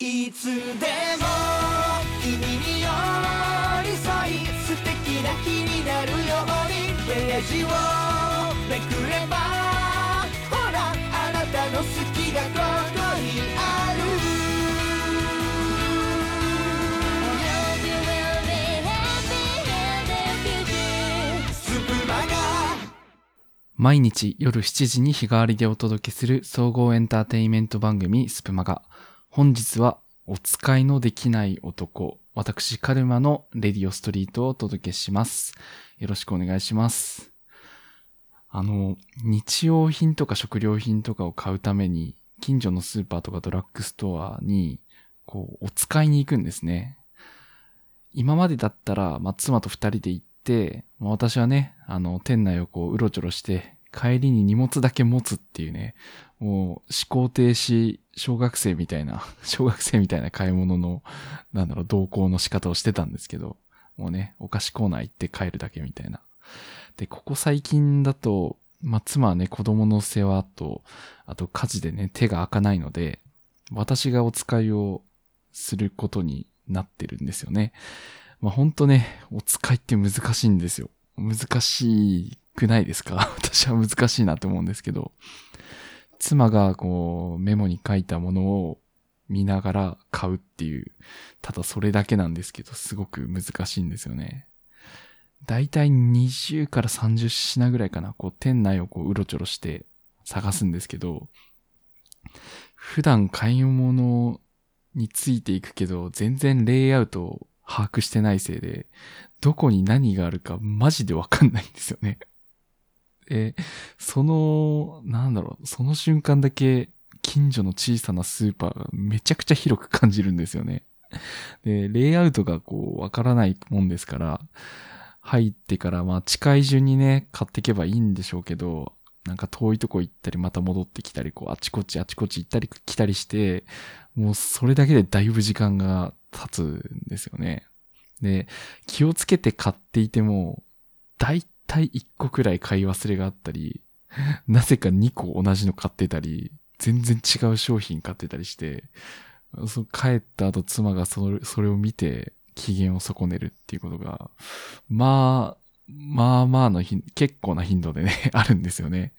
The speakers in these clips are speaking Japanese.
いつでも君に寄り添い素敵な日になるようにページをめくればほらあなたの好きがここにある毎日夜7時に日替わりでお届けする総合エンターテインメント番組スプマガ。本日はお使いのできない男、私カルマのレディオストリートをお届けします。よろしくお願いします。あの、日用品とか食料品とかを買うために、近所のスーパーとかドラッグストアに、こう、お使いに行くんですね。今までだったら、まあ、妻と二人で行って、まあ私はね、あの、店内をこう、うろちょろして、帰りに荷物だけ持つっていうね、もう、思考停止、小学生みたいな、小学生みたいな買い物の、なんだろう、同行の仕方をしてたんですけど、もうね、お菓子コーナー行って帰るだけみたいな。で、ここ最近だと、まあ、妻はね、子供の世話と、あと家事でね、手が開かないので、私がお使いをすることになってるんですよね。まあ、ほんとね、お使いって難しいんですよ。難しくないですか？私は難しいなと思うんですけど、妻がこう、メモに書いたものを見ながら買うっていう、ただそれだけなんですけど、すごく難しいんですよね。だいたい20から30品ぐらいかな、こう、店内をこう、うろちょろして探すんですけど、普段買い物についていくけど、全然レイアウトを把握してないせいで、どこに何があるかマジでわかんないんですよね。で、その、なんだろう、その瞬間だけ近所の小さなスーパーがめちゃくちゃ広く感じるんですよね。で、レイアウトがこう、わからないもんですから、入ってから、まあ近い順にね、買っていけばいいんでしょうけど、なんか遠いとこ行ったり、また戻ってきたり、こう、あちこちあちこち行ったり来たりして、もうそれだけでだいぶ時間が経つんですよね。で、気をつけて買っていても、だいたい1個くらい買い忘れがあったり、なぜか2個同じの買ってたり、全然違う商品買ってたりして、そ帰った後妻がそれそれを見て機嫌を損ねるっていうことが、まあ、まあまあの頻結構な頻度でね、あるんですよね。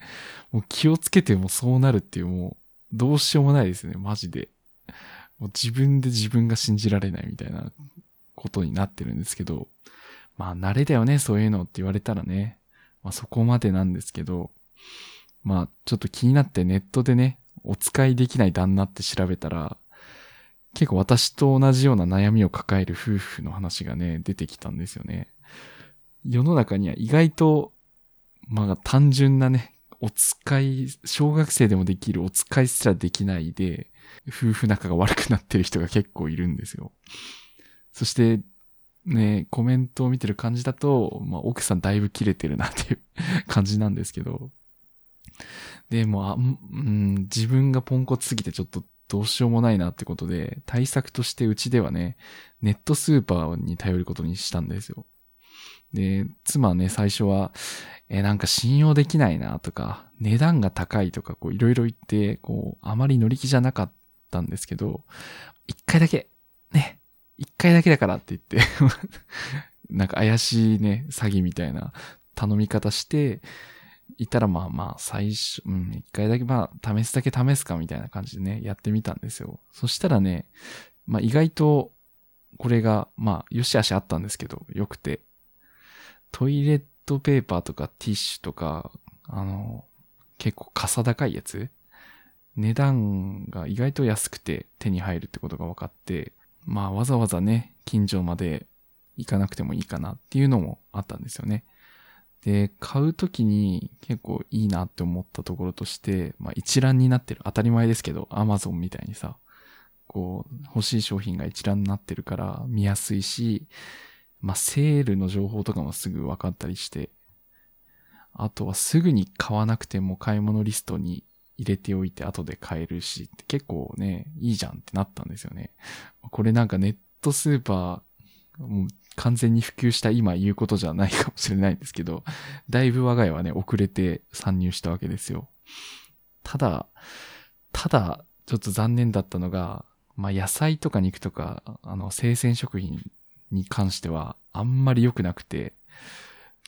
もう気をつけてもそうなるっていうもう、どうしようもないですね、マジで。もう自分で自分が信じられないみたいなことになってるんですけど、まあ慣れだよね、そういうのって言われたらね、まあそこまでなんですけど、まあちょっと気になってネットでね、お使いできない旦那って調べたら、結構私と同じような悩みを抱える夫婦の話がね、出てきたんですよね。世の中には意外と、まあ単純なね、お使い、小学生でもできるお使いすらできないで、夫婦仲が悪くなってる人が結構いるんですよ。そして、ね、コメントを見てる感じだと、まあ奥さんだいぶ切れてるなっていう感じなんですけど。で、もう、あうん、自分がポンコツすぎてちょっとどうしようもないなってことで、対策としてうちではね、ネットスーパーに頼ることにしたんですよ。で、妻はね、最初は、えなんか信用できないなとか、値段が高いとか、こういろいろ言って、こう、あまり乗り気じゃなかったんですけど、一回だけ、一回だけだからって言って、なんか怪しいね、詐欺みたいな頼み方して、いたらまあまあ最初、うん、一回だけまあ試すだけ試すかみたいな感じでね、やってみたんですよ。そしたらね、まあ意外と、これが、まあ、よしあしあったんですけど、良くて、トイレットペーパーとかティッシュとか、あの、結構かさ高いやつ？値段が意外と安くて手に入るってことが分かって、まあわざわざね、近所まで行かなくてもいいかなっていうのもあったんですよね。で、買うときに結構いいなって思ったところとして、まあ一覧になってる。当たり前ですけど、アマゾンみたいにさ、こう、欲しい商品が一覧になってるから見やすいし、まあセールの情報とかもすぐ分かったりして、あとはすぐに買わなくても買い物リストに入れておいて後で買えるし、結構ね、いいじゃんってなったんですよね。これなんかネットスーパー、もう完全に普及した今言うことじゃないかもしれないんですけど、だいぶ我が家はね、遅れて参入したわけですよ。ただ、ただ、ちょっと残念だったのが、まあ野菜とか肉とか、あの、生鮮食品に関してはあんまり良くなくて、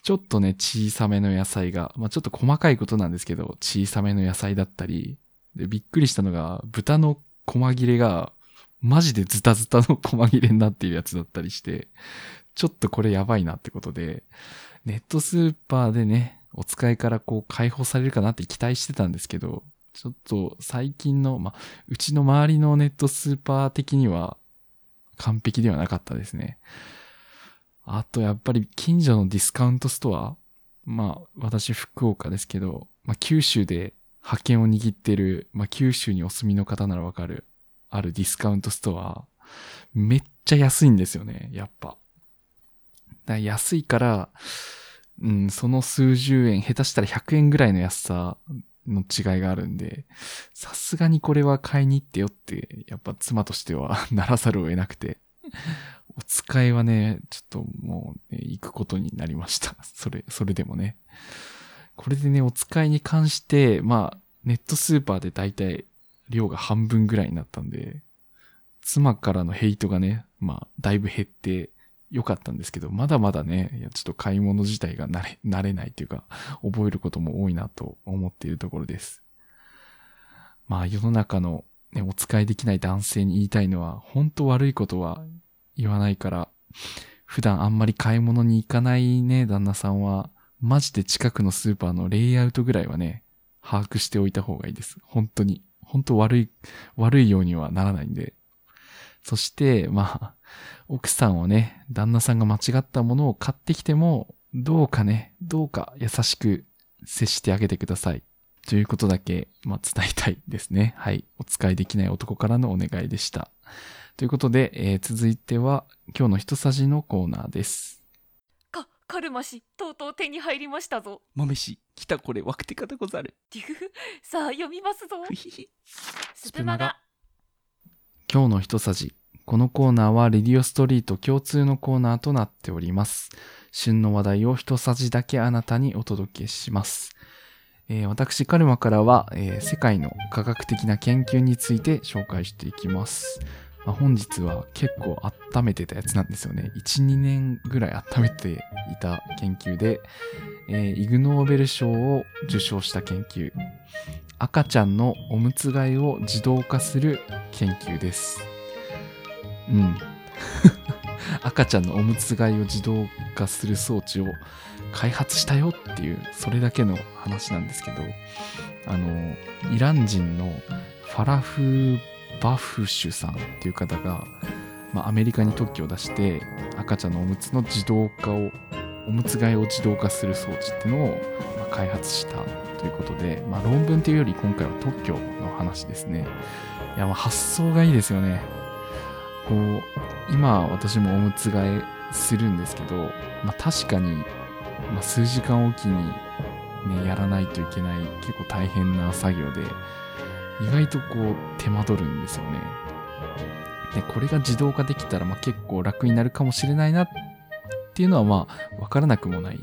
ちょっとね、小さめの野菜が、まあちょっと細かいことなんですけど、小さめの野菜だったり、で、びっくりしたのが、豚の細切れが、マジでズタズタの細切れになっているやつだったりして、ちょっとこれやばいなってことで、ネットスーパーでね、お使いからこう解放されるかなって期待してたんですけど、ちょっと最近の、まあ、うちの周りのネットスーパー的には完璧ではなかったですね。あとやっぱり近所のディスカウントストアまあ私福岡ですけど、まあ九州で覇権を握ってる、まあ九州にお住みの方ならわかる、あるディスカウントストア、めっちゃ安いんですよね、やっぱ。だ安いから、うん、その数十円、下手したら100円ぐらいの安さの違いがあるんで、さすがにこれは買いに行ってよって、やっぱ妻としては ならざるを得なくて、お使いはね、ちょっともう、ね、行くことになりました。それ、それでもね。これでね、お使いに関して、まあ、ネットスーパーで大体量が半分ぐらいになったんで、妻からのヘイトがね、まあ、だいぶ減ってよかったんですけど、まだまだね、いやちょっと買い物自体が慣れ、慣れないというか、覚えることも多いなと思っているところです。まあ、世の中の、ね、お使いできない男性に言いたいのは、本当悪いことは言わないから、普段あんまり買い物に行かないね、旦那さんは、マジで近くのスーパーのレイアウトぐらいはね、把握しておいた方がいいです。本当に。本当悪い、悪いようにはならないんで。そして、まあ、奥さんはね、旦那さんが間違ったものを買ってきても、どうかね、どうか優しく接してあげてください。ということだけ、まあ、伝えたいですね。はい。お使いできない男からのお願いでした。ということで、えー続いては、今日の一さじのコーナーです。かカルマ氏とうとう手に入りましたぞ豆し、来たこれ、わくてかでござる。デュフフさあ読みますぞ。スプマガ今日の一さじ。このコーナーはレディオストリート共通のコーナーとなっております。旬の話題を一さじだけあなたにお届けします。えー私、カルマからは、えー世界の科学的な研究について紹介していきます。まあ本日は結構温めてたやつなんですよね。1、2年ぐらい温めていた研究で、えーイグ・ノーベル賞を受賞した研究。赤ちゃんのおむつ替えを自動化する研究です。うん。赤ちゃんのおむつ替えを自動化する装置を開発したよっていう、それだけの話なんですけど、あの、イラン人のファラフ・バフシュさんっていう方が、まあ、アメリカに特許を出して、赤ちゃんのおむつの自動化を、おむつ替えを自動化する装置っていうのを、まあ、開発したということで、まあ、論文というより今回は特許の話ですね。いや、まあ発想がいいですよね。こう、今私もおむつ替えするんですけど、まあ確かに、まあ数時間おきにね、やらないといけない結構大変な作業で、意外とこう手間取るんですよね。で、これが自動化できたら、まあ結構楽になるかもしれないなっていうのはまあわからなくもない。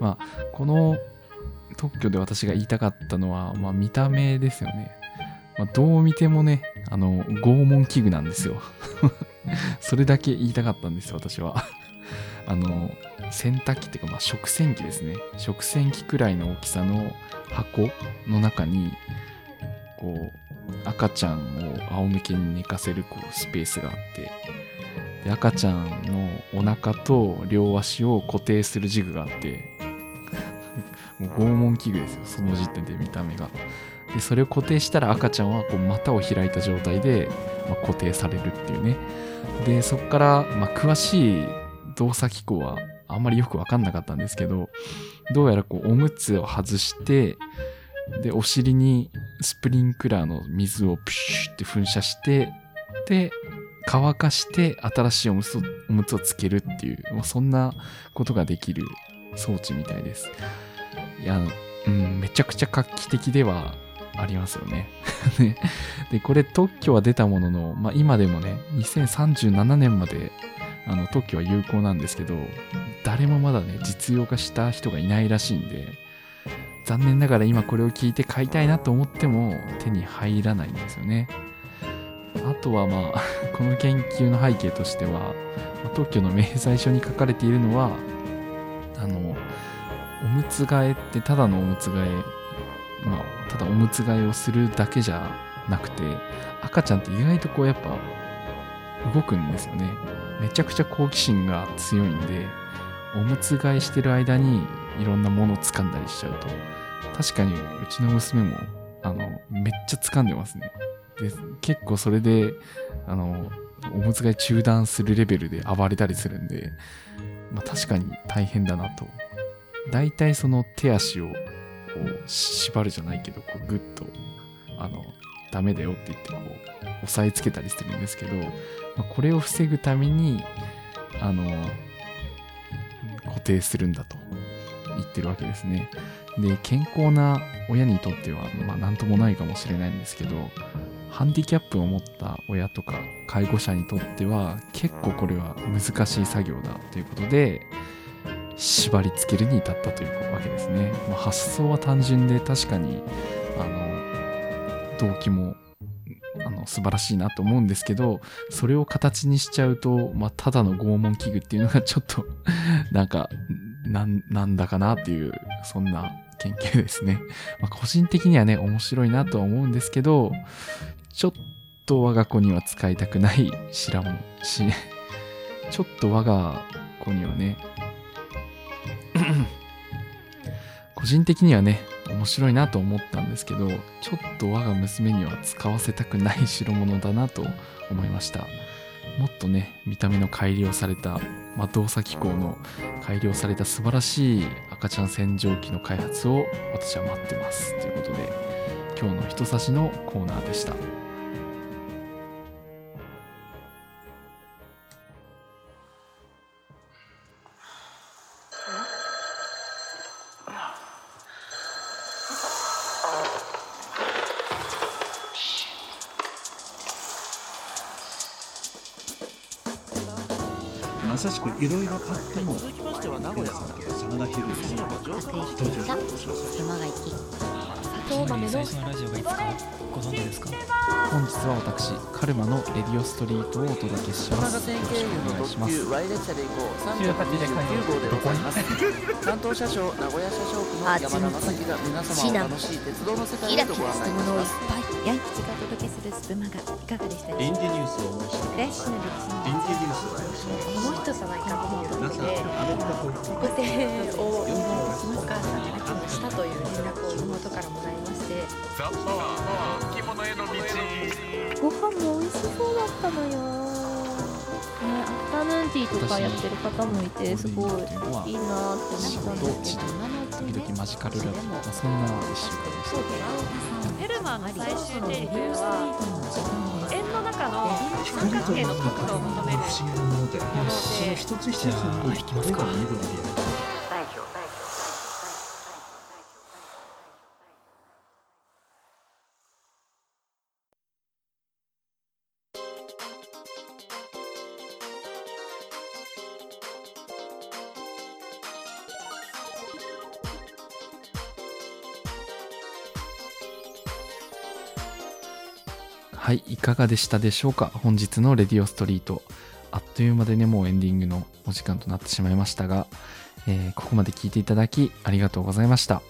まあ、この特許で私が言いたかったのは、まあ見た目ですよね。まあ、どう見てもね、あの、拷問器具なんですよ。それだけ言いたかったんですよ、私は。あの、洗濯機っていうか、まあ、食洗機ですね。食洗機くらいの大きさの箱の中に、こう、赤ちゃんを仰向けに寝かせるこうスペースがあって、で赤ちゃんのお腹と両足を固定するジグがあって、もう拷問器具ですよ、その時点で見た目が。でそれを固定したら赤ちゃんはこう股を開いた状態で、まあ、固定されるっていうねでそこから、まあ、詳しい動作機構はあんまりよく分かんなかったんですけどどうやらこうおむつを外してでお尻にスプリンクラーの水をプシュって噴射してで乾かして新しいおむつをむつをつけるっていう、まあ、そんなことができる装置みたいですいやうんめちゃくちゃ画期的ではありますよね。ねで、これ特許は出たものの、まあ、今でもね、2037年まであの特許は有効なんですけど、誰もまだね、実用化した人がいないらしいんで、残念ながら今これを聞いて買いたいなと思っても手に入らないんですよね。あとはまあ この研究の背景としては、特許の明細書に書かれているのはあのおむつ替えってただのおむつ替えまあただおむつ替えをするだけじゃなくて赤ちゃんって意外とこうやっぱ動くんですよねめちゃくちゃ好奇心が強いんでおむつ替えしてる間にいろんなものを掴んだりしちゃうと確かにうちの娘もあのめっちゃ掴んでますね。で結構それであのおむつ替え中断するレベルで暴れたりするんで、まあ、確かに大変だなと。大体その手足をこう縛るじゃないけどこうグッとあのダメだよって言ってこう押さえつけたりするんですけど、まあこれを防ぐためにあの固定するんだと言ってるわけですね。で健康な親にとってはまあ何ともないかもしれないんですけどハンディキャップを持った親とか介護者にとっては結構これは難しい作業だということで縛り付けるに至ったというわけですね、まあ、発想は単純で確かにあの動機もあの素晴らしいなと思うんですけどそれを形にしちゃうと、まあ、ただの拷問器具っていうのがちょっと なんかなんなんだかなっていうそんな研究ですね、まあ、個人的にはね面白いなとは思うんですけどちょっと我が子には使いたくない白物しちょっと我が子にはね 個人的にはね面白いなと思ったんですけどちょっと我が娘には使わせたくない代物だなと思いました。もっとね見た目の改良された、まあ、動作機構の改良された素晴らしい赤ちゃん洗浄機の開発を私は待ってます。ということで今日の人差しのコーナーでした。しくいろいろあっても続きましては名古屋さん。真田広之各駅停車熊谷駅。当豆の最初のラジオがいつかご存知ですか？本日は私カルマのレディオストリートをお届けします。よろしくお願いします。ワイ列車で行こう329号でございます担当車掌名古屋車掌区のあ山田正樹が皆様を楽しい鉄道の世界へとご案内しますものをいっぱいヤン吉がお届けするスプマガいかがでしたでしょうか臨時ニュースをフレッシュな歴史の臨時ニュースを申しこの人じゃないかと思ったの皆さんでアメリカ保育特定をお母さんがしたという連絡を妹からもらいましてご飯も美味しそうだったのよ、ね、アフタヌーンティーとかやってる方もいてすごいいいなって思ったんですけど。時々マジカルラブ、まあ、そんな一週間でしたヘルマンの最終定理というのは円の中の三角形の角度を求める。もので。一つ一つにこれが緑でかがでしたでしょうか？本日のレディオストリート。あっという間でねもうエンディングのお時間となってしまいましたが、えーここまで聞いていただきありがとうございました。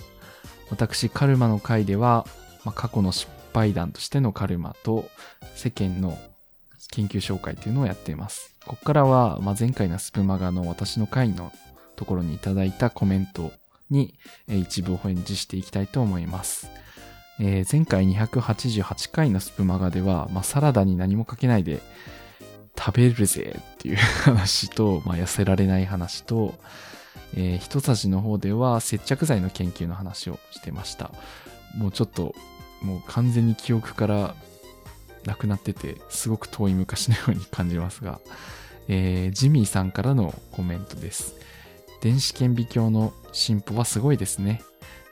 私カルマの回では、まあ、過去の失敗談としてのカルマと世間の研究紹介というのをやっています。ここからは、まあ、前回のスプマガの私の回のところにいただいたコメントに、えー一部お返事していきたいと思います。えー前回288回のスプマガでは、まあ、サラダに何もかけないで食べるぜっていう話と、まあ、痩せられない話と、えー、人差しの方では接着剤の研究の話をしてました。もうちょっと、もう完全に記憶からなくなってて、すごく遠い昔のように感じますが、えージミーさんからのコメントです。電子顕微鏡の進歩はすごいですね。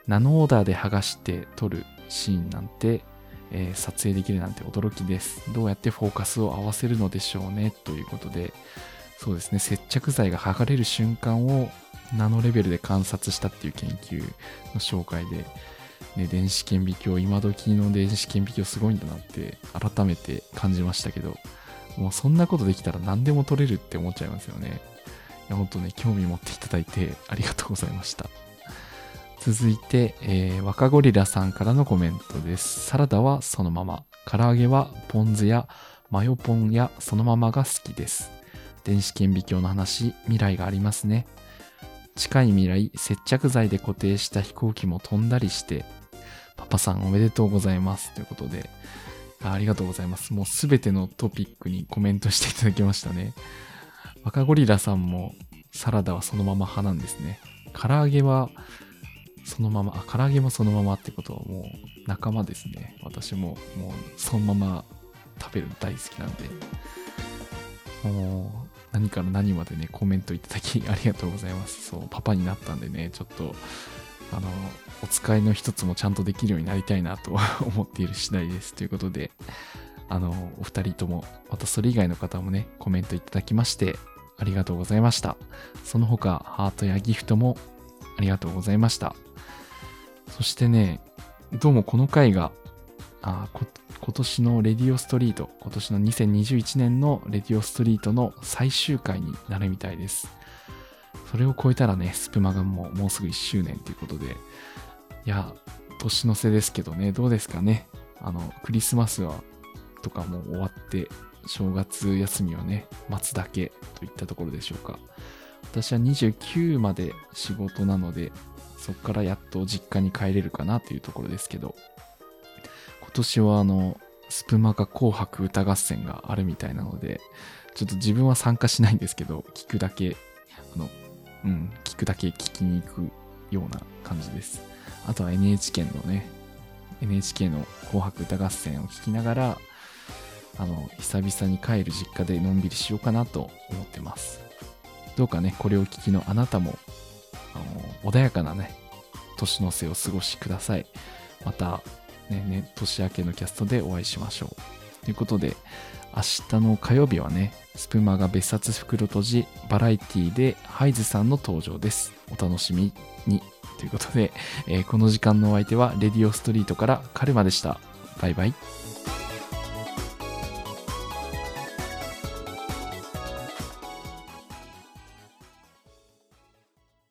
ナノオーダーで剥がして撮るシーンなんて、えー撮影できるなんて驚きです。どうやってフォーカスを合わせるのでしょうね。ということで、そうですね、接着剤が剥がれる瞬間をナノレベルで観察したっていう研究の紹介で、ね、電子顕微鏡、今時の電子顕微鏡すごいんだなって改めて感じましたけど、もうそんなことできたら何でも撮れるって思っちゃいますよね。いや、ほんとね、興味持っていただいてありがとうございました。続いて、えー若ゴリラさんからのコメントです。サラダはそのまま。唐揚げはポン酢やマヨポンやそのままが好きです。電子顕微鏡の話、未来がありますね。近い未来、接着剤で固定した飛行機も飛んだりして、パパさんおめでとうございます。ということで、ありがとうございます。もうすべてのトピックにコメントしていただきましたね。若ゴリラさんもサラダはそのまま派なんですね。唐揚げはそのまま、あ、唐揚げもそのままってことはもう仲間ですね。私ももうそのまま食べるの大好きなんで。もう何から何までね、コメントいただきありがとうございます。そう、パパになったんでね、ちょっと、あの、お使いの一つもちゃんとできるようになりたいなと 思っている次第です。ということで、あの、お二人とも、またそれ以外の方もね、コメントいただきまして、ありがとうございました。その他、ハートやギフトもありがとうございました。そしてね、どうもこの回が、あこ今年のレディオストリート、今年の2021年のレディオストリートの最終回になるみたいです。それを超えたらね、スプマガンももうすぐ1周年ということで、いや、年の瀬ですけどね、どうですかね。あの、クリスマスは、とかも終わって、正月休みはね、待つだけといったところでしょうか。私は29まで仕事なので、そこからやっと実家に帰れるかなというところですけど、今年はあの、スプマガ紅白歌合戦があるみたいなので、ちょっと自分は参加しないんですけど、聞くだけ、あの、うん、聞くだけ聞きに行くような感じです。あとは NHK のね、NHK の紅白歌合戦を聞きながら、あの、久々に帰る実家でのんびりしようかなと思ってます。どうかね、これを聞きのあなたも、穏やかなね、年の瀬を過ごしください。また、ね、年明けのキャストでお会いしましょう。ということで、明日の火曜日はね、スプマが別冊袋閉じ、バラエティでハイズさんの登場です。お楽しみに。ということで、えーこの時間のお相手は、レディオストリートからカルマでした。バイバイ。